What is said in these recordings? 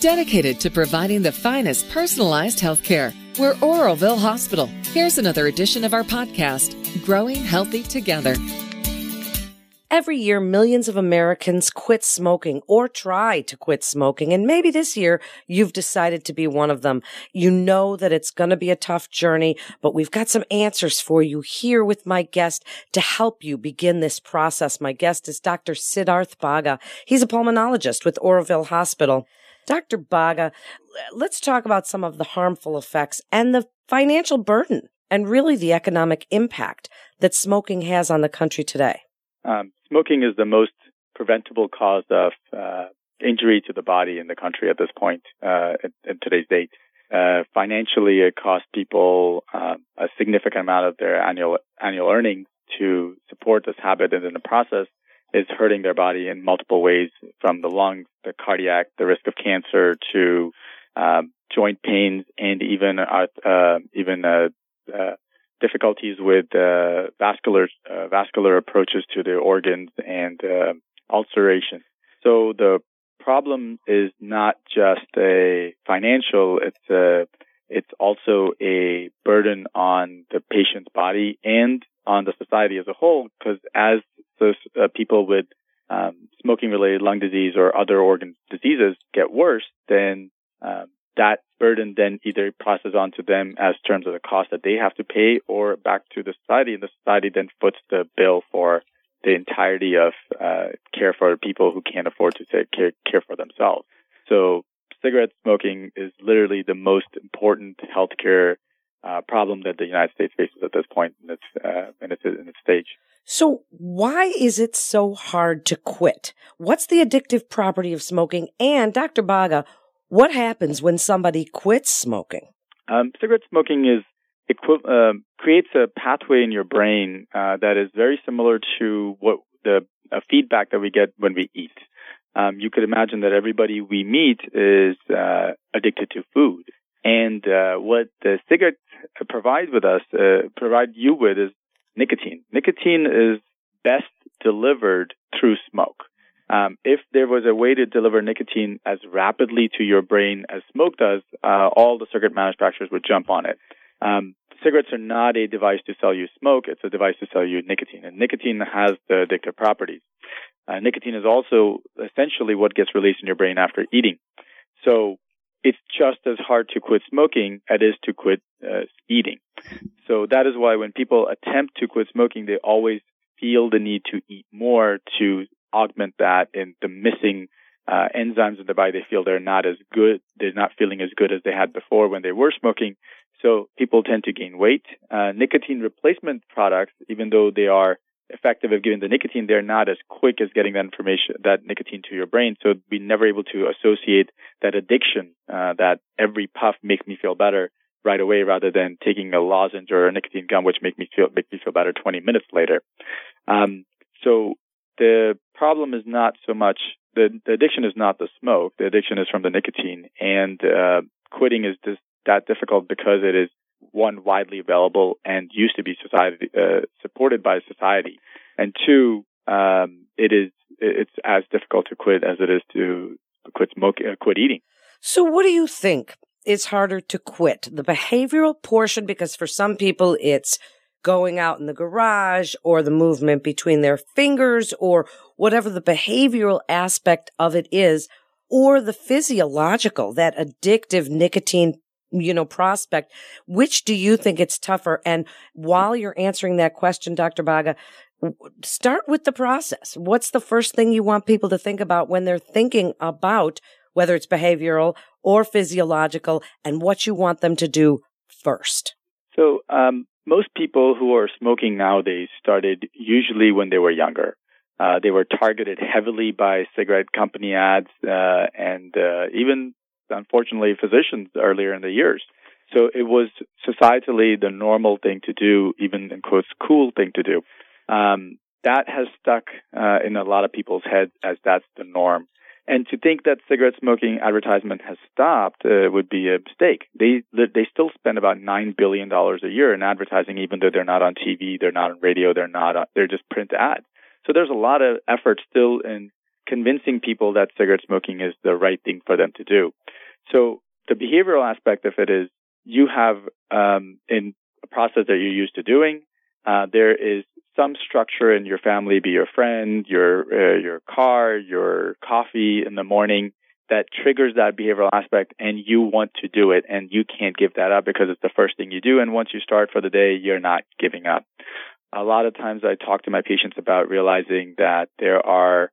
dedicated to providing the finest personalized healthcare. We're Oroville Hospital. Here's another edition of our podcast, Growing Healthy Together. Every year, millions of Americans quit smoking or try to quit smoking. And maybe this year you've decided to be one of them. You know that it's going to be a tough journey, but we've got some answers for you here with my guest to help you begin this process. My guest is Dr. Sidharth Bagga. He's a pulmonologist with Oroville Hospital. Dr. Bagga, let's talk about some of the harmful effects and the financial burden and really the economic impact that smoking has on the country today. Um, smoking is the most preventable cause of uh, injury to the body in the country at this point uh, in, in, today's date. Uh, financially, it costs people um, a significant amount of their annual annual earnings to support this habit, and in the process, is hurting their body in multiple ways, from the lungs, the cardiac, the risk of cancer, to um, joint pains, and even uh, uh even uh, uh, difficulties with uh, vascular uh, vascular approaches to the organs and uh, ulceration. So the problem is not just a financial; it's a it's also a burden on the patient's body and on the society as a whole. Because as those uh, people with um, smoking-related lung disease or other organ diseases get worse, then um, that burden then either passes on to them as terms of the cost that they have to pay or back to the society and the society then foots the bill for the entirety of uh, care for people who can't afford to take care, care for themselves. So cigarette smoking is literally the most important healthcare uh, problem that the United States faces at this point in its, uh, in its, in its stage. So why is it so hard to quit? What's the addictive property of smoking? And Dr. Bagga, what happens when somebody quits smoking? Um, cigarette smoking is equi- uh, creates a pathway in your brain uh, that is very similar to what the feedback that we get when we eat. Um, you could imagine that everybody we meet is uh, addicted to food, and uh, what the cigarette provides with us, uh, provide you with, is nicotine. Nicotine is best delivered through smoke. Um, if there was a way to deliver nicotine as rapidly to your brain as smoke does, uh, all the cigarette manufacturers would jump on it. Um, cigarettes are not a device to sell you smoke; it's a device to sell you nicotine, and nicotine has the addictive properties. Uh, nicotine is also essentially what gets released in your brain after eating. So it's just as hard to quit smoking as it is to quit uh, eating. So that is why when people attempt to quit smoking, they always feel the need to eat more to augment that in the missing uh, enzymes in the body. They feel they're not as good. They're not feeling as good as they had before when they were smoking. So people tend to gain weight. Uh, nicotine replacement products, even though they are effective at giving the nicotine, they're not as quick as getting that information, that nicotine to your brain. So we're never able to associate that addiction, uh, that every puff makes me feel better right away rather than taking a lozenge or a nicotine gum, which make me feel, make me feel better 20 minutes later. Um, so the problem is not so much the, the addiction is not the smoke. The addiction is from the nicotine, and uh, quitting is just that difficult because it is one widely available and used to be society uh, supported by society, and two, um, it is it's as difficult to quit as it is to quit smoking, uh, quit eating. So, what do you think is harder to quit? The behavioral portion, because for some people it's going out in the garage or the movement between their fingers or whatever the behavioral aspect of it is, or the physiological, that addictive nicotine, you know, prospect. Which do you think it's tougher? And while you're answering that question, Dr. Bagga, start with the process. What's the first thing you want people to think about when they're thinking about whether it's behavioral or physiological and what you want them to do first? So, um, most people who are smoking nowadays started usually when they were younger. Uh, they were targeted heavily by cigarette company ads uh, and uh, even, unfortunately, physicians earlier in the years. So it was societally the normal thing to do, even in quotes, cool thing to do. Um, that has stuck uh, in a lot of people's heads as that's the norm. And to think that cigarette smoking advertisement has stopped uh, would be a mistake. They they still spend about nine billion dollars a year in advertising, even though they're not on TV, they're not on radio, they're not on, they're just print ads. So there's a lot of effort still in convincing people that cigarette smoking is the right thing for them to do. So the behavioral aspect of it is you have um, in a process that you're used to doing. Uh, there is some structure in your family, be your friend, your uh, your car, your coffee in the morning that triggers that behavioral aspect, and you want to do it, and you can't give that up because it's the first thing you do. And once you start for the day, you're not giving up. A lot of times, I talk to my patients about realizing that there are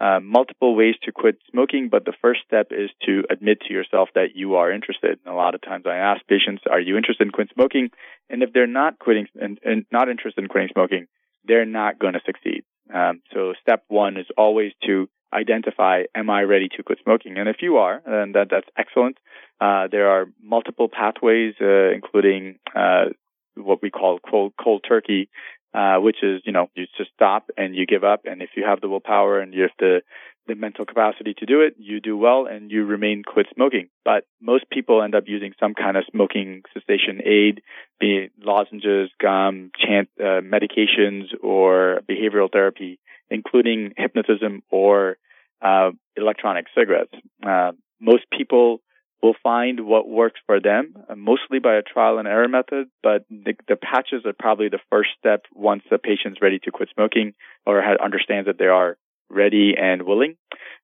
uh, multiple ways to quit smoking, but the first step is to admit to yourself that you are interested. And a lot of times I ask patients, are you interested in quitting smoking? And if they're not quitting and, and not interested in quitting smoking, they're not going to succeed. Um, so step one is always to identify, am I ready to quit smoking? And if you are, then that, that's excellent. Uh, there are multiple pathways, uh, including, uh, what we call cold, cold turkey, uh, which is, you know, you just stop and you give up. And if you have the willpower and you have the, the mental capacity to do it, you do well and you remain quit smoking. But most people end up using some kind of smoking cessation aid, be it lozenges, gum, chant, uh, medications, or behavioral therapy, including hypnotism or uh, electronic cigarettes. Uh, most people will find what works for them, uh, mostly by a trial and error method, but the, the, patches are probably the first step once the patient's ready to quit smoking or understands that they are ready and willing.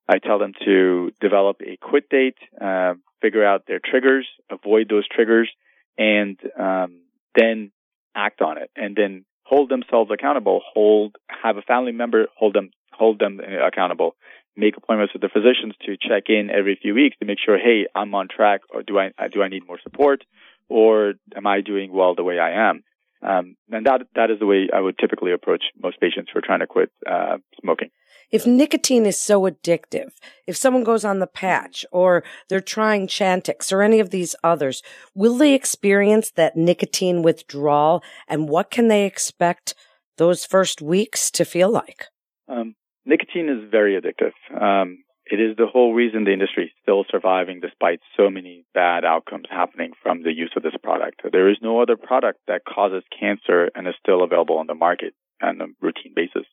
I tell them to develop a quit date, uh, figure out their triggers, avoid those triggers, and um, then act on it, and then hold themselves accountable. Hold have a family member hold them hold them accountable make appointments with the physicians to check in every few weeks to make sure, hey, I'm on track, or do I do I need more support, or am I doing well the way I am? Um, and that that is the way I would typically approach most patients who are trying to quit uh, smoking. If nicotine is so addictive, if someone goes on the patch or they're trying Chantix or any of these others, will they experience that nicotine withdrawal? And what can they expect those first weeks to feel like? Um, nicotine is very addictive. Um, it is the whole reason the industry is still surviving despite so many bad outcomes happening from the use of this product. There is no other product that causes cancer and is still available on the market on a routine basis.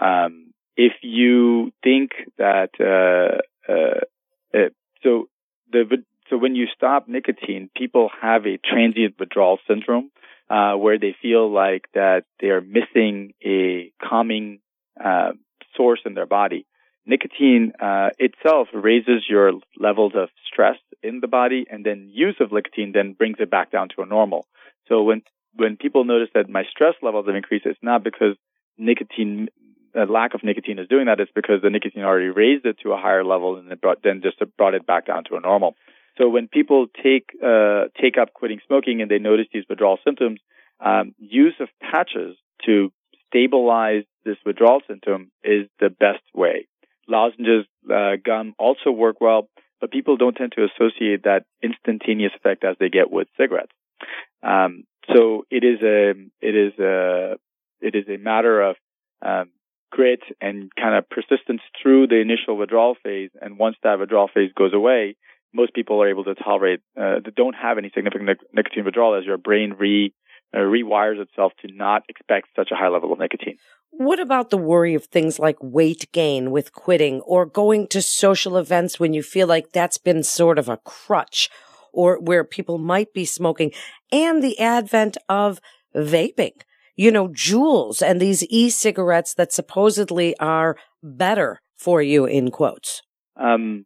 Um, if you think that, uh, uh, uh, so the, so when you stop nicotine, people have a transient withdrawal syndrome, uh, where they feel like that they are missing a calming, uh, source in their body. Nicotine uh, itself raises your levels of stress in the body, and then use of nicotine then brings it back down to a normal. So when when people notice that my stress levels have increased, it's not because nicotine uh, lack of nicotine is doing that. It's because the nicotine already raised it to a higher level and it brought, then just brought it back down to a normal. So when people take uh, take up quitting smoking and they notice these withdrawal symptoms, um, use of patches to stabilize this withdrawal symptom is the best way. Lozenges, uh, gum also work well, but people don't tend to associate that instantaneous effect as they get with cigarettes. Um, so it is a it is a it is a matter of um, grit and kind of persistence through the initial withdrawal phase. And once that withdrawal phase goes away, most people are able to tolerate, uh, don't have any significant nic- nicotine withdrawal as your brain re uh, rewires itself to not expect such a high level of nicotine. What about the worry of things like weight gain with quitting or going to social events when you feel like that's been sort of a crutch or where people might be smoking and the advent of vaping? You know, Juuls and these e-cigarettes that supposedly are better for you in quotes. Um,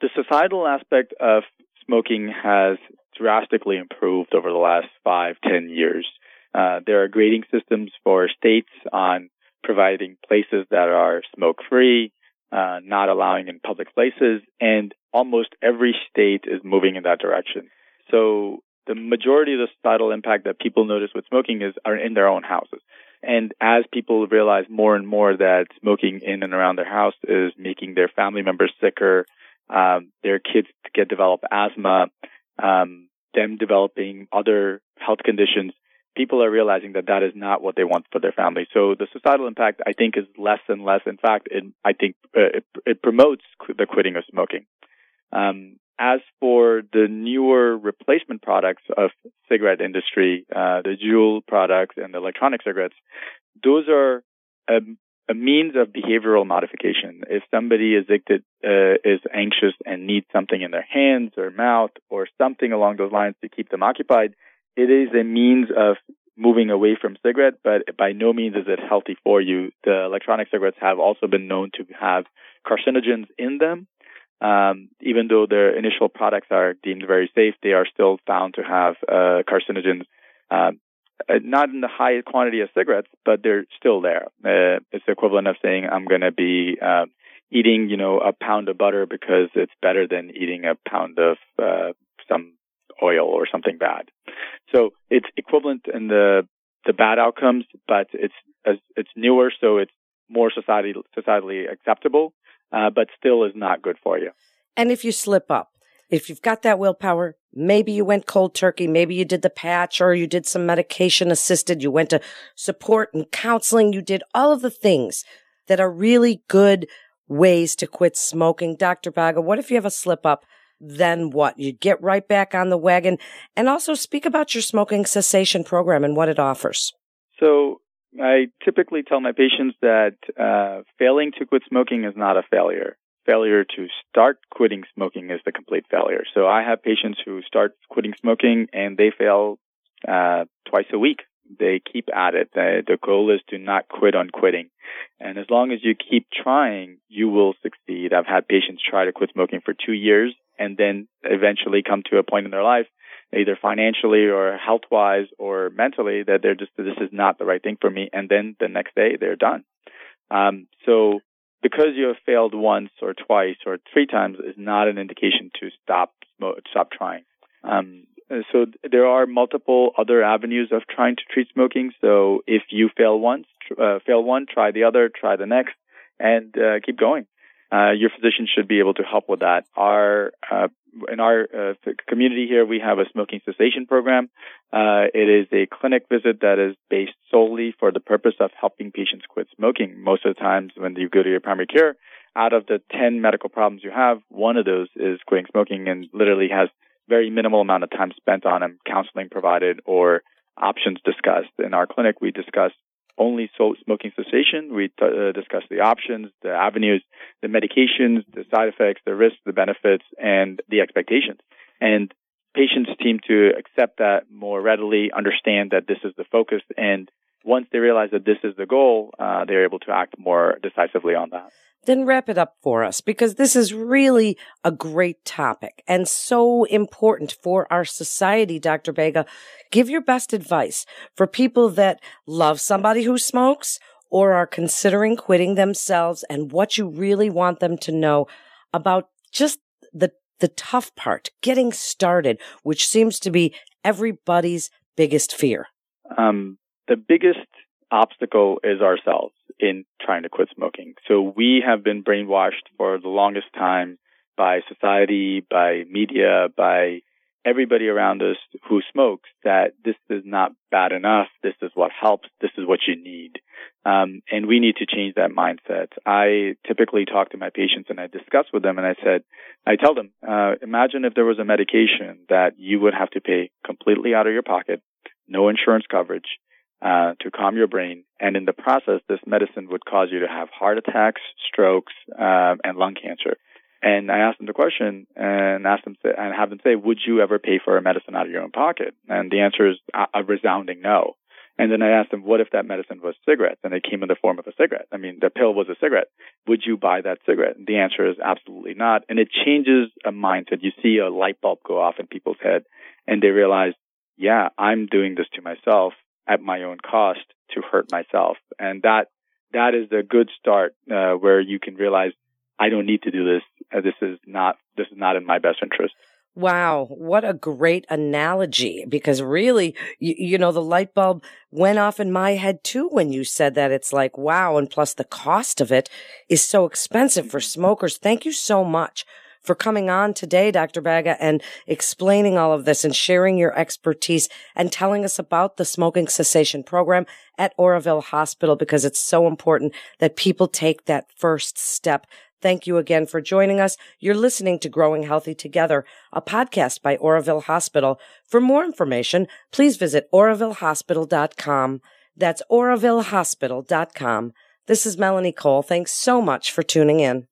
the societal aspect of smoking has drastically improved over the last five, ten years. Uh, there are grading systems for states on providing places that are smoke free, uh, not allowing in public places, and almost every state is moving in that direction. So the majority of the societal impact that people notice with smoking is are in their own houses. And as people realize more and more that smoking in and around their house is making their family members sicker, um, their kids get develop asthma, um, them developing other health conditions, people are realizing that that is not what they want for their family. So the societal impact, I think, is less and less. In fact, it, I think uh, it, it, promotes the quitting of smoking. Um, as for the newer replacement products of cigarette industry, uh, the Juul products and the electronic cigarettes, those are a, a means of behavioral modification. If somebody is addicted, uh, is anxious and needs something in their hands or mouth or something along those lines to keep them occupied, it is a means of moving away from cigarette, but by no means is it healthy for you. The electronic cigarettes have also been known to have carcinogens in them. Um, even though their initial products are deemed very safe, they are still found to have uh, carcinogens. Uh, not in the high quantity of cigarettes, but they're still there. Uh, it's the equivalent of saying I'm going to be uh, eating, you know, a pound of butter because it's better than eating a pound of uh, some oil or something bad. So it's equivalent in the the bad outcomes, but it's it's newer, so it's more society societally acceptable, uh, but still is not good for you. And if you slip up, if you've got that willpower, maybe you went cold turkey, maybe you did the patch or you did some medication assisted, you went to support and counseling, you did all of the things that are really good ways to quit smoking. Dr. Bagga, what if you have a slip up? then what? You get right back on the wagon and also speak about your smoking cessation program and what it offers. So I typically tell my patients that uh, failing to quit smoking is not a failure. Failure to start quitting smoking is the complete failure. So I have patients who start quitting smoking and they fail uh, twice a week. They keep at it. The, the goal is to not quit on quitting. And as long as you keep trying, you will succeed. I've had patients try to quit smoking for two years and then eventually come to a point in their life, either financially or health wise or mentally, that they're just, this is not the right thing for me. And then the next day they're done. Um, so because you have failed once or twice or three times is not an indication to stop, stop trying. Um, so there are multiple other avenues of trying to treat smoking. So if you fail once, uh, fail one, try the other, try the next, and uh, keep going uh, your physician should be able to help with that. Our uh, in our uh, community here, we have a smoking cessation program. Uh, it is a clinic visit that is based solely for the purpose of helping patients quit smoking. Most of the times, when you go to your primary care, out of the 10 medical problems you have, one of those is quitting smoking, and literally has very minimal amount of time spent on them, counseling provided, or options discussed. In our clinic, we discuss only smoking cessation. We t- uh, discuss the options, the avenues, the medications, the side effects, the risks, the benefits, and the expectations. And patients seem to accept that more readily, understand that this is the focus, and once they realize that this is the goal, uh, they're able to act more decisively on that then wrap it up for us because this is really a great topic and so important for our society, Dr. Bagga. Give your best advice for people that love somebody who smokes or are considering quitting themselves and what you really want them to know about just the, the tough part, getting started, which seems to be everybody's biggest fear. Um, the biggest obstacle is ourselves in trying to quit smoking. So we have been brainwashed for the longest time by society, by media, by everybody around us who smokes that this is not bad enough. This is what helps. This is what you need. Um, and we need to change that mindset. I typically talk to my patients and I discuss with them and I said, I tell them, uh, imagine if there was a medication that you would have to pay completely out of your pocket, no insurance coverage, uh, to calm your brain. And in the process, this medicine would cause you to have heart attacks, strokes, um, and lung cancer. And I asked them the question and asked them to, and have them say, would you ever pay for a medicine out of your own pocket? And the answer is a, a resounding no. And then I asked them, what if that medicine was cigarettes and it came in the form of a cigarette? I mean, the pill was a cigarette. Would you buy that cigarette? And the answer is absolutely not. And it changes a mindset. You see a light bulb go off in people's head and they realize, yeah, I'm doing this to myself at my own cost to hurt myself. And that, that is a good start, uh, where you can realize I don't need to do this. Uh, this is not, this is not in my best interest. Wow, what a great analogy. Because really, you, you, know, the light bulb went off in my head too when you said that. It's like, wow. And plus the cost of it is so expensive for smokers. Thank you so much for coming on today, Dr. Bagga, and explaining all of this and sharing your expertise and telling us about the smoking cessation program at Oroville Hospital because it's so important that people take that first step. Thank you again for joining us. You're listening to Growing Healthy Together, a podcast by Oroville Hospital. For more information, please visit orovillehospital.com. That's orovillehospital.com. This is Melanie Cole. Thanks so much for tuning in.